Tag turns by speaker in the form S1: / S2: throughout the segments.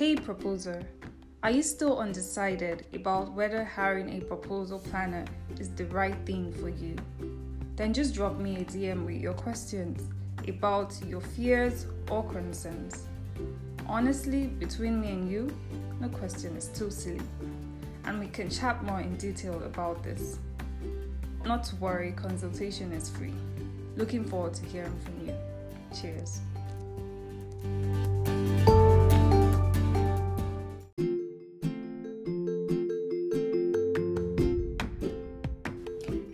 S1: Hey, proposer, are you still undecided about whether hiring a proposal planner is the right thing for you? Then just drop me a DM with your questions about your fears or concerns. Honestly, between me and you, no question is too silly, and we can chat more in detail about this. Not to worry, consultation is free. Looking forward to hearing from you. Cheers.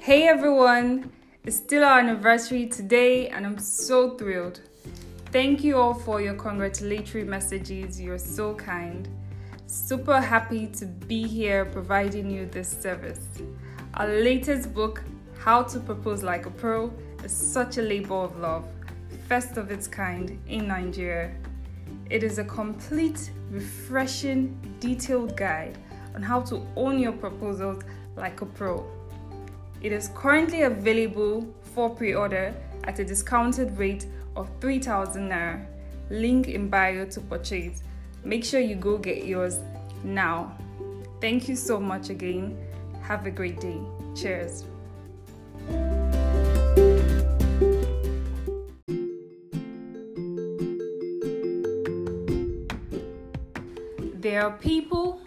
S1: Hey everyone, it's still our anniversary today, and I'm so thrilled. Thank you all for your congratulatory messages. You're so kind. Super happy to be here providing you this service. Our latest book, How to Propose Like a Pro, is such a labor of love, first of its kind in Nigeria. It is a complete, refreshing, detailed guide on how to own your proposals like a pro. It is currently available for pre order at a discounted rate of 3000 naira. Link in bio to purchase. Make sure you go get yours now. Thank you so much again. Have a great day. Cheers. There are people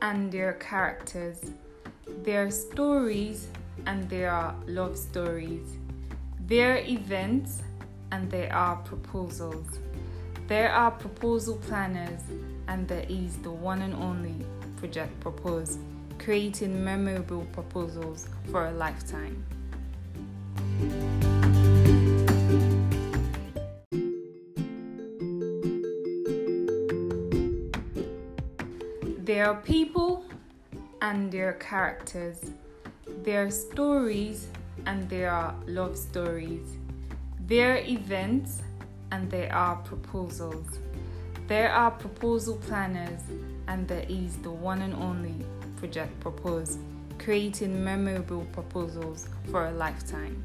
S1: and their characters. There are stories and there are love stories. There are events and there are proposals. There are proposal planners and there is the one and only Project Propose, creating memorable proposals for a lifetime. There are people and their characters. There are stories and there are love stories. There are events and there are uh, proposals. There are proposal planners and there is the one and only Project Propose, creating memorable proposals for a lifetime.